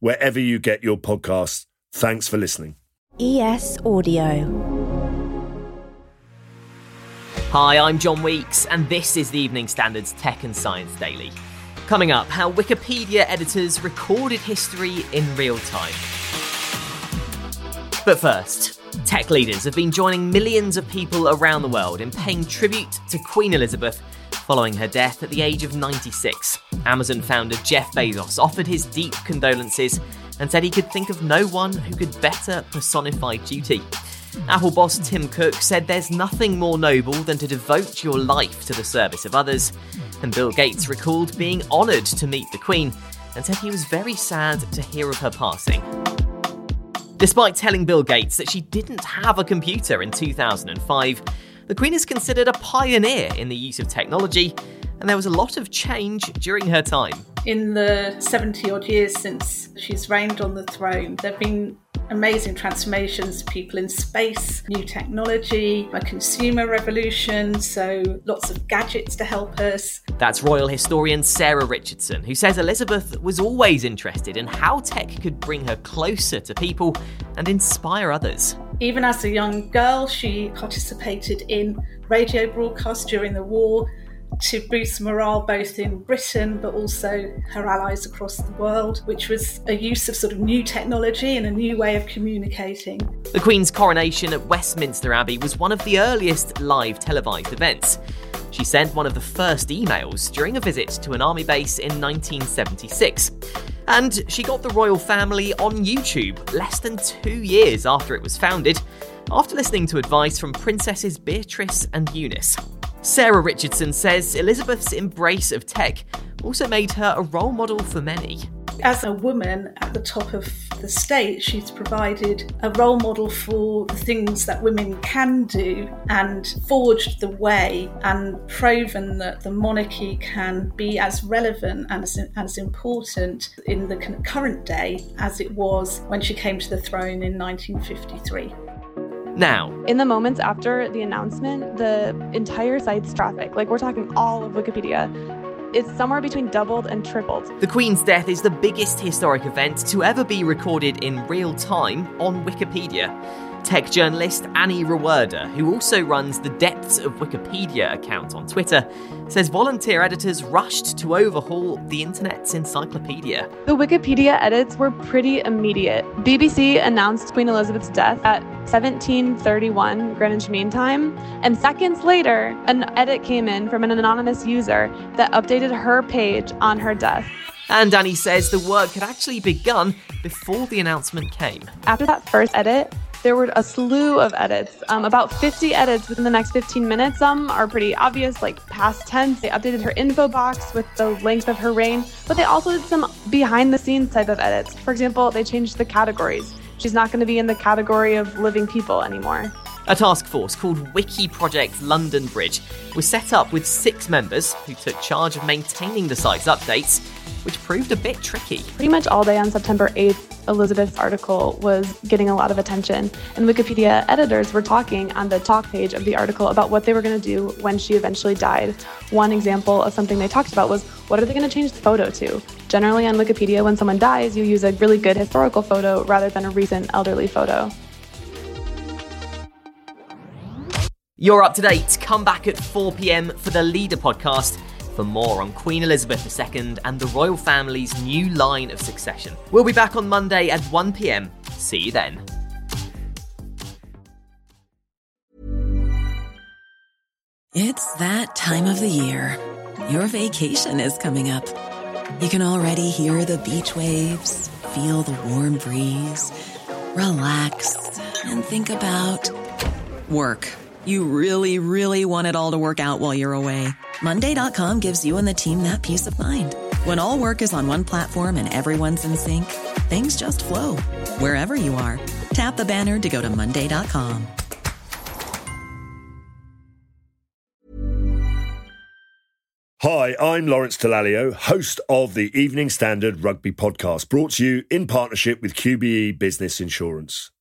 wherever you get your podcasts. Thanks for listening. ES Audio. Hi, I'm John Weeks, and this is the Evening Standards Tech and Science Daily. Coming up, how Wikipedia editors recorded history in real time. But first, tech leaders have been joining millions of people around the world in paying tribute to Queen Elizabeth following her death at the age of 96. Amazon founder Jeff Bezos offered his deep condolences and said he could think of no one who could better personify duty. Apple boss Tim Cook said there's nothing more noble than to devote your life to the service of others. And Bill Gates recalled being honoured to meet the Queen and said he was very sad to hear of her passing. Despite telling Bill Gates that she didn't have a computer in 2005, the Queen is considered a pioneer in the use of technology, and there was a lot of change during her time. In the 70 odd years since she's reigned on the throne, there have been amazing transformations, people in space, new technology, a consumer revolution, so lots of gadgets to help us. That's royal historian Sarah Richardson, who says Elizabeth was always interested in how tech could bring her closer to people and inspire others. Even as a young girl, she participated in radio broadcasts during the war to boost morale both in Britain but also her allies across the world, which was a use of sort of new technology and a new way of communicating. The Queen's coronation at Westminster Abbey was one of the earliest live televised events. She sent one of the first emails during a visit to an army base in 1976. And she got the royal family on YouTube less than two years after it was founded, after listening to advice from Princesses Beatrice and Eugenie. Sarah Richardson says Elizabeth's embrace of tech also made her a role model for many. As a woman at the top of the state, she's provided a role model for the things that women can do and forged the way and proven that the monarchy can be as relevant and as, as important in the current day as it was when she came to the throne in 1953. Now, in the moments after the announcement, the entire site's traffic, like we're talking all of Wikipedia, is somewhere between doubled and tripled. The Queen's death is the biggest historic event to ever be recorded in real time on Wikipedia. Tech journalist Annie Rauwerda, who also runs the Depths of Wikipedia account on Twitter, says volunteer editors rushed to overhaul the internet's encyclopedia. The Wikipedia edits were pretty immediate. BBC announced Queen Elizabeth's death at 1731 Greenwich Mean Time, and seconds later, an edit came in from an anonymous user that updated her page on her death. And Annie says the work had actually begun before the announcement came. After that first edit, there were a slew of edits, um, about 50 edits within the next 15 minutes. Some are pretty obvious, like past tense. They updated her info box with the length of her reign, but they also did some behind the scenes type of edits. For example, they changed the categories. She's not going to be in the category of living people anymore. A task force called Wiki Project London Bridge was set up with six members who took charge of maintaining the site's updates, which proved a bit tricky. Pretty much all day on September 8th, Elizabeth's article was getting a lot of attention, and Wikipedia editors were talking on the talk page of the article about what they were going to do when she eventually died. One example of something they talked about was what are they going to change the photo to? Generally, on Wikipedia, when someone dies, you use a really good historical photo rather than a recent elderly photo. You're up to date. Come back at 4 pm for the Leader podcast for more on Queen Elizabeth II and the royal family's new line of succession. We'll be back on Monday at 1pm. See you then. It's that time of the year. Your vacation is coming up. You can already hear the beach waves, feel the warm breeze, relax, and think about work. You really, really want it all to work out while you're away. Monday.com gives you and the team that peace of mind. When all work is on one platform and everyone's in sync, things just flow wherever you are. Tap the banner to go to Monday.com. Hi, I'm Lawrence Dallaglio, host of the Evening Standard Rugby Podcast, brought to you in partnership with QBE Business Insurance.